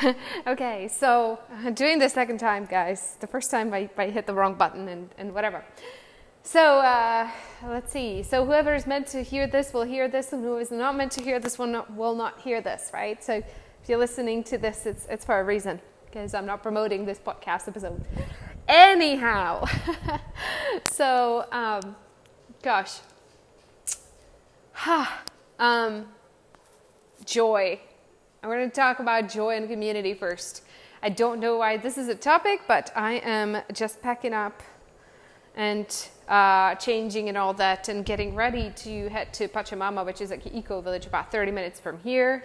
okay, so doing the second time, guys. The first time I, I hit the wrong button and, and whatever. So uh, let's see. So whoever is meant to hear this will hear this, and who is not meant to hear this will not, will not hear this, right? So if you're listening to this, it's, it's for a reason, because I'm not promoting this podcast episode. Anyhow, so um, gosh, Ha um, joy. I'm going to talk about joy the community first. I don't know why this is a topic, but I am just packing up and uh, changing and all that and getting ready to head to Pachamama, which is a eco village about 30 minutes from here.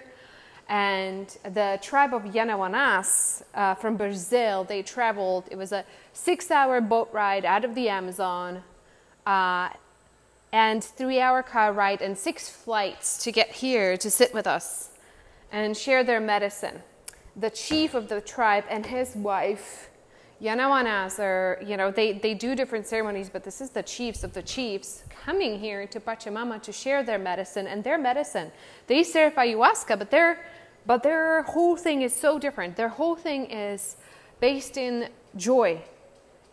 And the tribe of Yanawanas uh, from Brazil, they traveled, it was a six hour boat ride out of the Amazon. Uh, and three hour car ride and six flights to get here to sit with us and share their medicine. The chief of the tribe and his wife, Yanawanas, are, you know, they, they do different ceremonies, but this is the chiefs of the chiefs coming here to Pachamama to share their medicine and their medicine. They serve ayahuasca, but their, but their whole thing is so different. Their whole thing is based in joy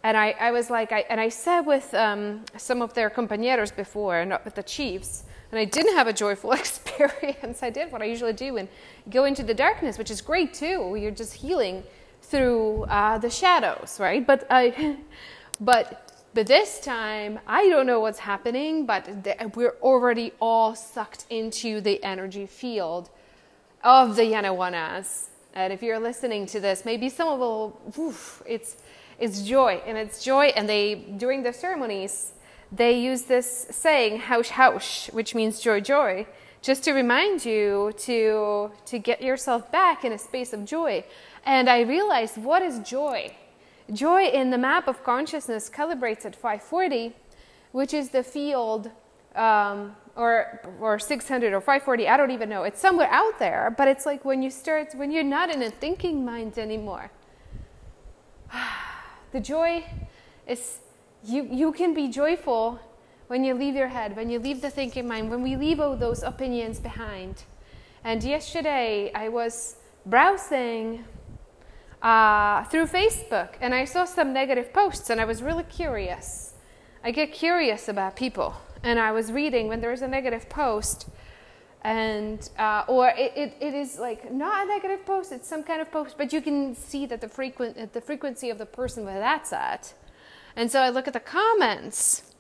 and I, I was like, I, and I said with um, some of their compañeros before, not with the chiefs, and I didn't have a joyful experience. I did what I usually do and go into the darkness, which is great too. You're just healing through uh, the shadows, right? But I, but but this time I don't know what's happening, but the, we're already all sucked into the energy field of the Yanawanas. And if you're listening to this, maybe some of will, it's it's joy, and it's joy. And they during the ceremonies they use this saying "haush haush," which means joy, joy, just to remind you to to get yourself back in a space of joy. And I realized what is joy. Joy in the map of consciousness calibrates at 540, which is the field um, or or 600 or 540 i don't even know it's somewhere out there but it's like when you start when you're not in a thinking mind anymore The joy is you, you can be joyful when you leave your head, when you leave the thinking mind, when we leave all those opinions behind. And yesterday I was browsing uh, through Facebook and I saw some negative posts and I was really curious. I get curious about people. And I was reading when there is a negative post, and uh, or it, it, it is like not a negative post it's some kind of post but you can see that the frequent the frequency of the person where that's at and so i look at the comments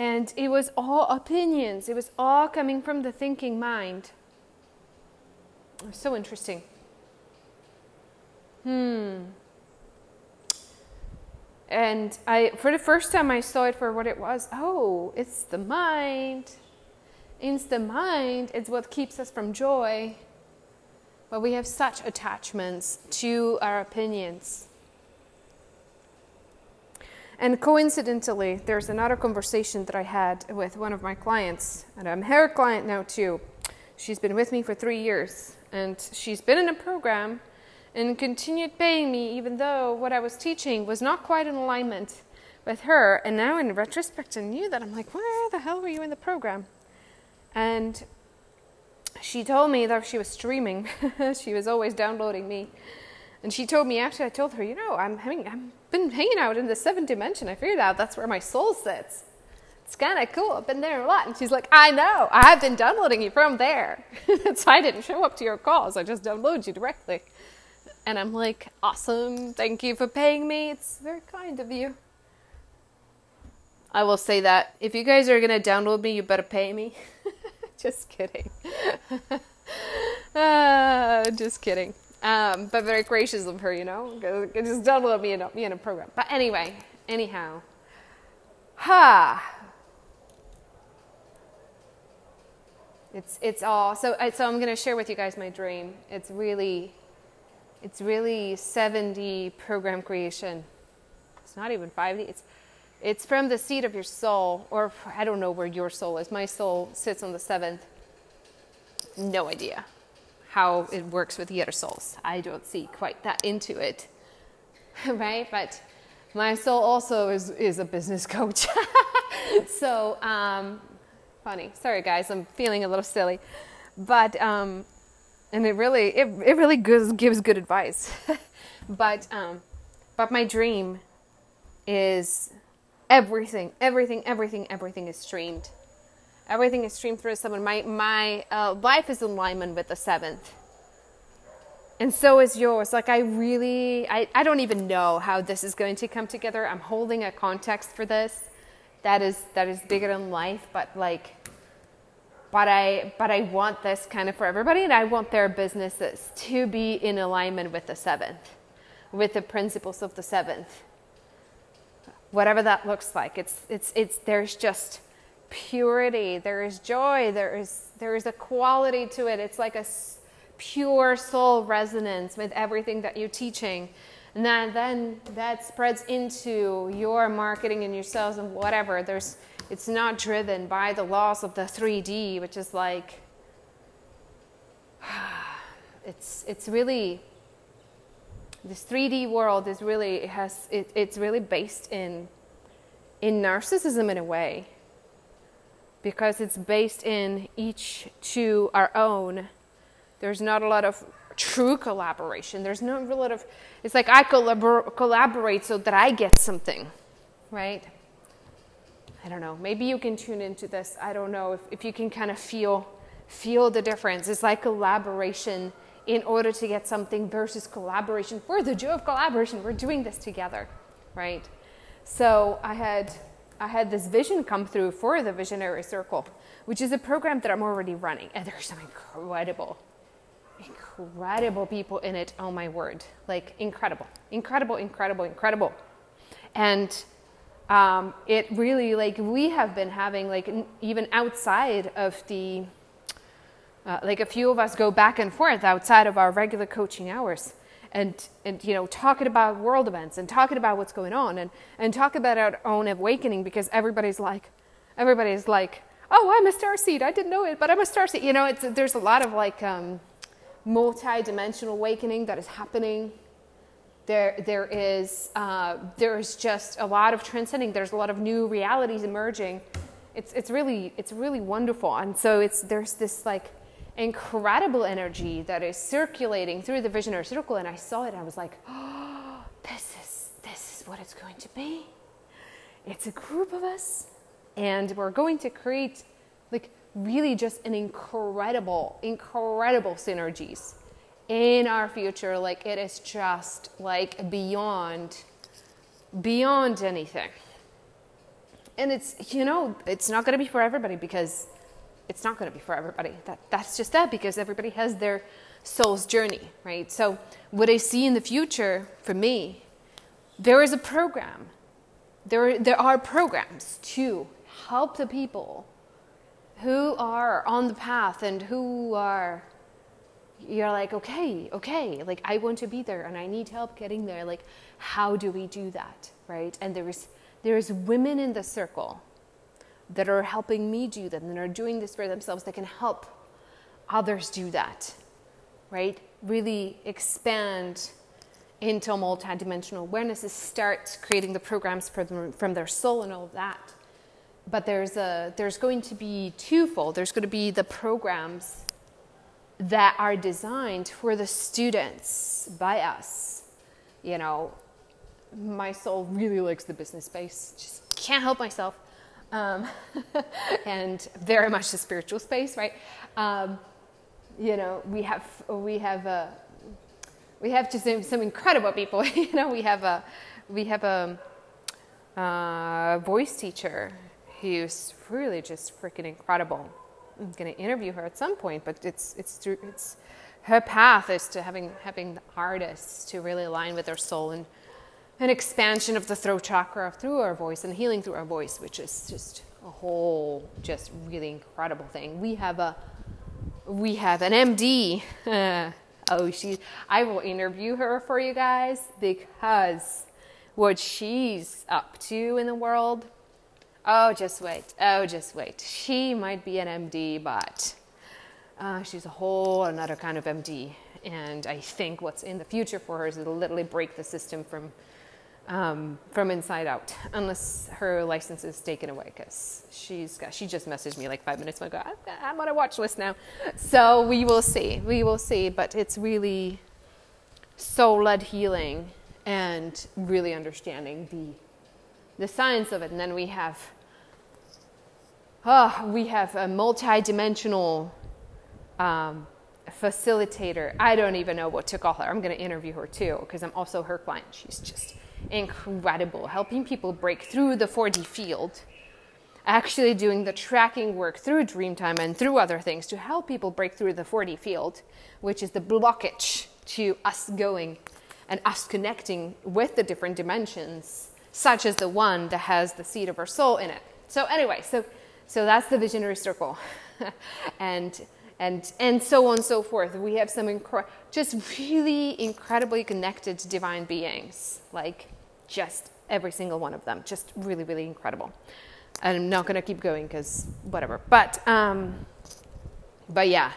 and it was all opinions. It was all coming from the thinking mind. It was so interesting. Hmm. And i for the first time i saw it for what it was. Oh it's the mind. It's the mind, it's what keeps us from joy. But we have such attachments to our opinions. And coincidentally, there's another conversation that I had with one of my clients, and I'm her client now too. She's been with me for three years, and she's been in a program and continued paying me, even though what I was teaching was not quite in alignment with her. And now, in retrospect, I knew that I'm like, where the hell were you in the program? And she told me that she was streaming. she was always downloading me. And she told me after I told her, you know, I'm having, I've been hanging out in the seventh dimension. I figured out that's where my soul sits. It's kind of cool. I've been there a lot. And she's like, I know. I've been downloading you from there. so I didn't show up to your calls. I just download you directly. And I'm like, awesome. Thank you for paying me. It's very kind of you. I will say that if you guys are going to download me, you better pay me. just kidding. uh, just kidding. Um, but very gracious of her, you know. Just download me in a, me in a program. But anyway, anyhow. Ha. It's it's all so. So I'm going to share with you guys my dream. It's really, it's really 7D program creation. It's not even 5D. It's it's from the seat of your soul, or I don't know where your soul is. My soul sits on the seventh. No idea how it works with other souls. I don't see quite that into it, right? But my soul also is, is a business coach. so, um, funny. Sorry, guys, I'm feeling a little silly. But um, and it really it, it really gives, gives good advice but um but my dream is everything everything everything everything is streamed everything is streamed through the seven. My my uh, life is in alignment with the seventh. And so is yours. Like i really I, I don't even know how this is going to come together. I'm holding a context for this that is that is bigger than life but like but I but I want this kind of for everybody, and I want their businesses to be in alignment with the seventh, with the principles of the seventh. Whatever that looks like, it's it's it's there's just purity, there is joy, there is there is a quality to it. It's like a pure soul resonance with everything that you're teaching. And then, then that spreads into your marketing and your sales and whatever. There's it's not driven by the laws of the 3D, which is like, it's, it's really, this 3D world is really, it has, it, it's really based in, in narcissism in a way. Because it's based in each to our own. There's not a lot of true collaboration. There's not a lot of, it's like I collabor- collaborate so that I get something, right? I don't know, maybe you can tune into this. I don't know if, if you can kind of feel feel the difference. It's like collaboration in order to get something versus collaboration for the joy of collaboration. We're doing this together, right? So I had I had this vision come through for the Visionary Circle, which is a program that I'm already running, and there's some incredible, incredible people in it. Oh my word, like incredible, incredible, incredible, incredible, and um, it really like we have been having like even outside of the uh, like a few of us go back and forth outside of our regular coaching hours and and you know talking about world events and talking about what's going on and and talk about our own awakening because everybody's like everybody's like oh i'm a star seed i didn't know it but i'm a star seed you know it's there's a lot of like um, multi-dimensional awakening that is happening there, there is uh, there is just a lot of transcending. There's a lot of new realities emerging. It's it's really it's really wonderful, and so it's there's this like incredible energy that is circulating through the visionary circle, and I saw it. I was like, oh, this is this is what it's going to be. It's a group of us, and we're going to create like really just an incredible, incredible synergies in our future like it is just like beyond beyond anything and it's you know it's not going to be for everybody because it's not going to be for everybody that that's just that because everybody has their soul's journey right so what i see in the future for me there is a program there there are programs to help the people who are on the path and who are you're like, okay, okay, like I want to be there and I need help getting there. Like, how do we do that, right? And there's there's women in the circle that are helping me do that and are doing this for themselves that can help others do that, right? Really expand into multidimensional awareness, start creating the programs from, from their soul and all of that. But there's a there's going to be twofold. There's going to be the programs that are designed for the students by us. You know, my soul really likes the business space, just can't help myself. Um, and very much the spiritual space, right? Um, you know, we have we have a we have just some, some incredible people. you know, we have a we have a, a voice teacher who's really just freaking incredible. I'm going to interview her at some point, but it's it's through it's her path is to having having the artists to really align with their soul and an expansion of the throat chakra through our voice and healing through our voice, which is just a whole just really incredible thing. We have a we have an MD. oh, she I will interview her for you guys because what she's up to in the world Oh, just wait. Oh, just wait. She might be an MD, but uh, she's a whole another kind of MD. And I think what's in the future for her is to literally break the system from um, from inside out, unless her license is taken away. Because she's got, she just messaged me like five minutes ago. I'm on a watch list now, so we will see. We will see. But it's really soul-led healing and really understanding the the science of it. And then we have oh, we have a multi-dimensional um, facilitator. I don't even know what to call her. I'm going to interview her too because I'm also her client. She's just incredible, helping people break through the 4D field, actually doing the tracking work through Dreamtime and through other things to help people break through the 4D field, which is the blockage to us going and us connecting with the different dimensions, such as the one that has the seed of our soul in it. So, anyway, so, so that's the visionary circle. and and and so on and so forth. We have some incre- just really incredibly connected divine beings, like just every single one of them, just really really incredible. And I'm not gonna keep going because whatever. But um, but yeah,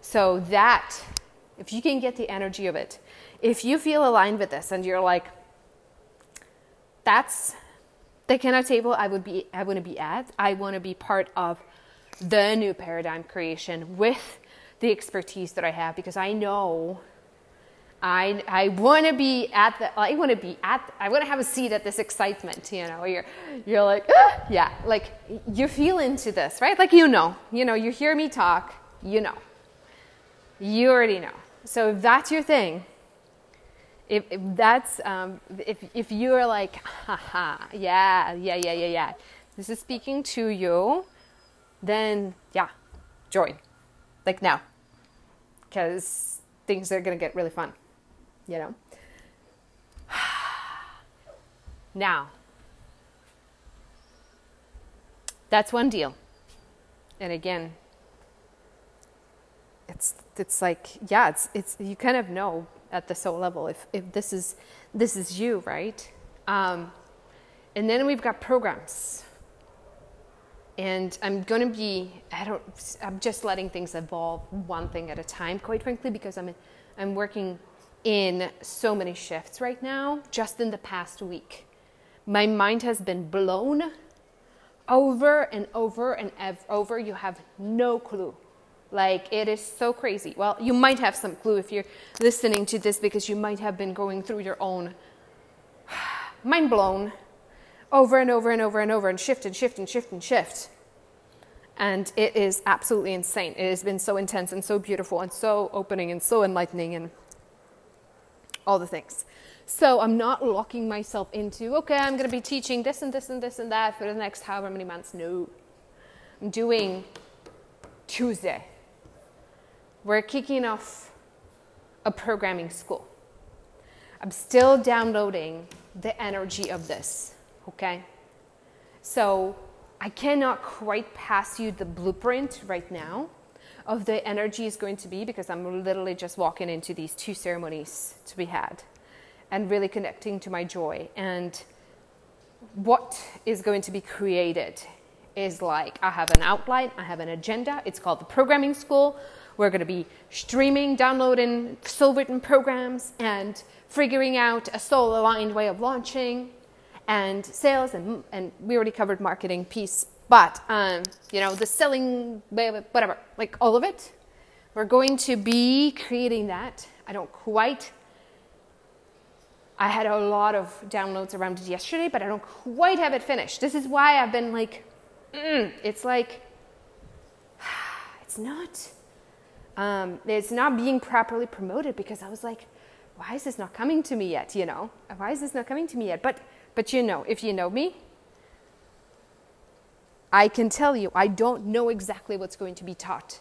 so that if you can get the energy of it, if you feel aligned with this and you're like, that's the kind of table I would be I want to be at. I want to be part of the new paradigm creation with the expertise that I have because I know I, I want to be at the I want to be at I want to have a seat at this excitement you know? You're you're like ah! yeah like you feel into this right? Like you know you know you hear me talk you know. You already know. So if that's your thing if, if that's um, if if you are like haha yeah yeah yeah yeah yeah this is speaking to you then yeah, join. Like now. Because things are going to get really fun, you know? now, that's one deal. And again, it's it's like yeah, it's it's you kind of know at the soul level if if this is this is you, right? Um, and then we've got programs and I'm going to be, I don't, I'm just letting things evolve one thing at a time, quite frankly, because I'm, I'm working in so many shifts right now, just in the past week. My mind has been blown over and over and ev- over. You have no clue. Like, it is so crazy. Well, you might have some clue if you're listening to this because you might have been going through your own mind blown over and over and over and over and shift and shift and shift and shift. And it is absolutely insane. It has been so intense and so beautiful and so opening and so enlightening and all the things. So I'm not locking myself into, okay, I'm going to be teaching this and this and this and that for the next however many months. No. I'm doing Tuesday. We're kicking off a programming school. I'm still downloading the energy of this okay? So I cannot quite pass you the blueprint right now of the energy is going to be because I'm literally just walking into these two ceremonies to be had and really connecting to my joy. And what is going to be created is like I have an outline, I have an agenda. It's called the Programming School. We're going to be streaming, downloading soul written programs, and figuring out a soul aligned way of launching and sales and, and we already covered marketing piece but um, you know the selling whatever like all of it. We're going to be creating that. I don't quite i had a lot of downloads around it yesterday but i don't quite have it finished. This is why i've been like mm, it's like it's not um, it's not being properly promoted because i was like why is this not coming to me yet you know? Why is this not coming to me yet? But but you know, if you know me, I can tell you, I don't know exactly what's going to be taught,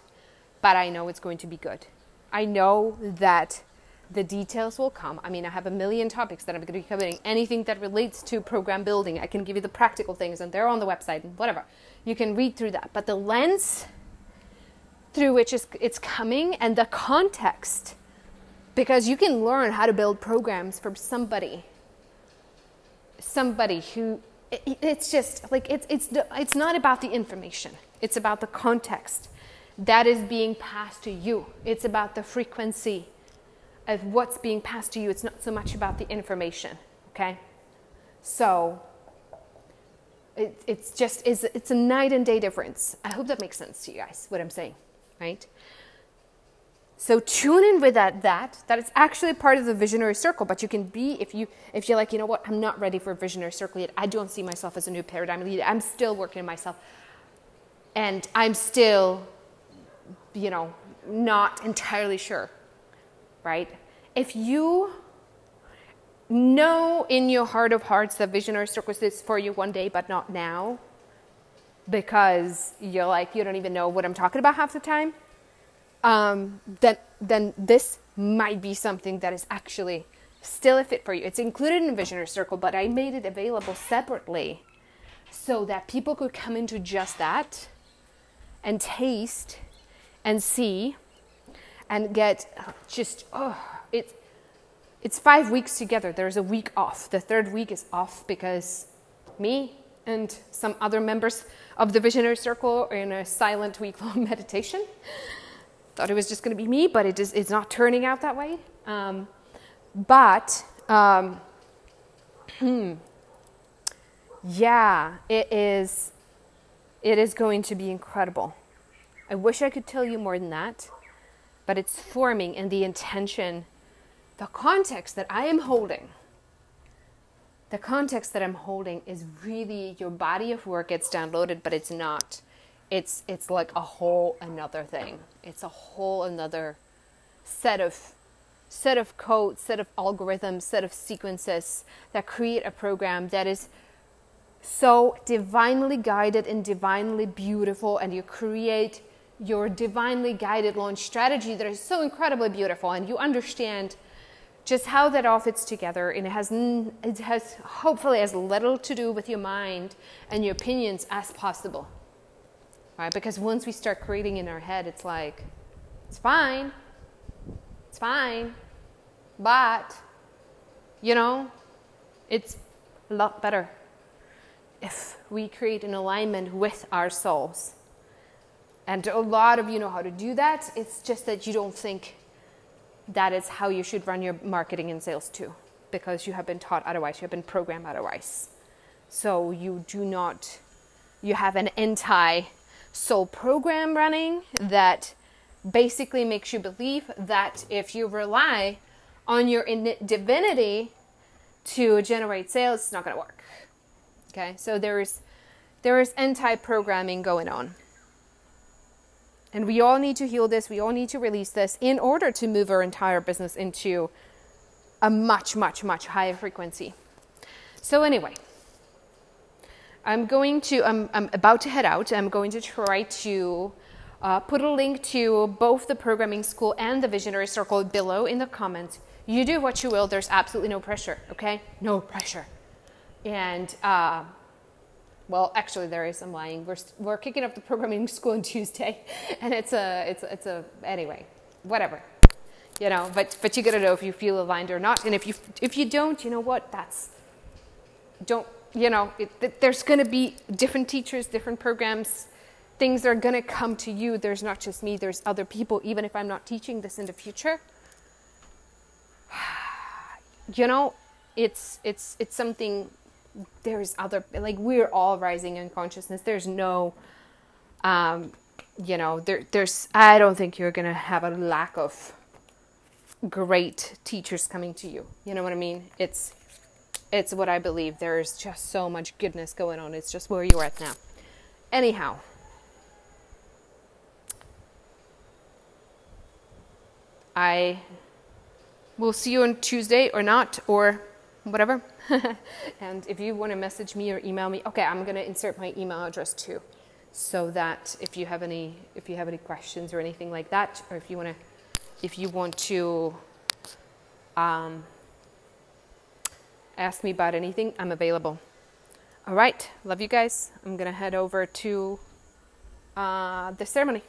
but I know it's going to be good. I know that the details will come. I mean, I have a million topics that I'm going to be covering. Anything that relates to program building, I can give you the practical things, and they're on the website and whatever. You can read through that. But the lens through which it's coming and the context, because you can learn how to build programs from somebody somebody who it's just like it's it's it's not about the information it's about the context that is being passed to you it's about the frequency of what's being passed to you it's not so much about the information okay So it, it's just is it's a night and day difference. I hope that makes sense to you guys, what I'm saying, right? So tune in with that that that it's actually part of the visionary circle, but you can be if you if you're like, you know what, I'm not ready for a visionary circle yet. I don't see myself as a new paradigm leader. I'm still working on myself. And I'm still, you know, not entirely sure. Right? If you know in your heart of hearts that visionary circle is for you one day, but not now, because you're like, you don't even know what I'm talking about half the time um, then then this might be something that is actually still a fit for you. It's included in Visionary Circle, but I made it available separately so that people could come into just that and taste and see and get just oh it's it's five weeks together. There's a week off. The third week is off because me and some other members of the visionary circle are in a silent week long meditation thought it was just going to be me, but it is, it's not turning out that way. Um, but um, hmm, yeah, it is. It is going to be incredible. I wish I could tell you more than that, but it's forming and the intention, the context that I am holding. The context that I'm holding is really your body of work gets downloaded, but it's not it's it's like a whole another thing. It's a whole another set of set of code, set of algorithms, set of sequences that create a program that is so divinely guided and divinely beautiful and you create your divinely guided launch strategy that is so incredibly beautiful and you understand just how that all fits together and it has it has hopefully as little to do with your mind and your opinions as possible right? Because once we start creating in our head, it's like, it's fine, it's fine, but, you know, it's a lot better if we create an alignment with our souls. And a lot of you know how to do that. It's just that you don't think that is how you should run your marketing and sales too, because you have been taught otherwise, you have been programmed otherwise. So you do not, you have an anti soul program running that basically makes you believe that if you rely on your innate divinity to generate sales, it's not going to work. Okay, so there is there is anti-programming going on. And we all need to heal this, we all need to release this in order to move our entire business into a much, much, much higher frequency. So, anyway, I'm going to, I'm, I'm about to head out. I'm going to try to uh, put a link to both the programming school and the visionary circle below in the comments. You do what you will. There's absolutely no pressure, okay? No pressure. And, uh, well, actually, there is. I'm lying. We're, we're kicking up the programming school on Tuesday, and it's a, it's, it's a, anyway, whatever. You know, but, but you gotta know if you feel aligned or not. And if you, if you don't, you know what? That's, don't you know, it, there's going to be different teachers, different programs. Things are going to come to you. There's not just me, there's other people, even if I'm not teaching this in the future. You know, it's it's it's something there's other like we're all rising in consciousness. There's no um you know, there there's I don't think you're going to have a lack of great teachers coming to you. You know what I mean? It's it's what I believe. There's just so much goodness going on. It's just where you're at now. Anyhow, I will see you on Tuesday or not, or whatever. and if you want to message me or email me, okay, I'm going to insert my email address too, so that if you have any if you have any questions or anything like that, or if you want to if you want to um, ask me about anything, I'm available. All right, love you guys. I'm gonna head over to uh, the ceremony.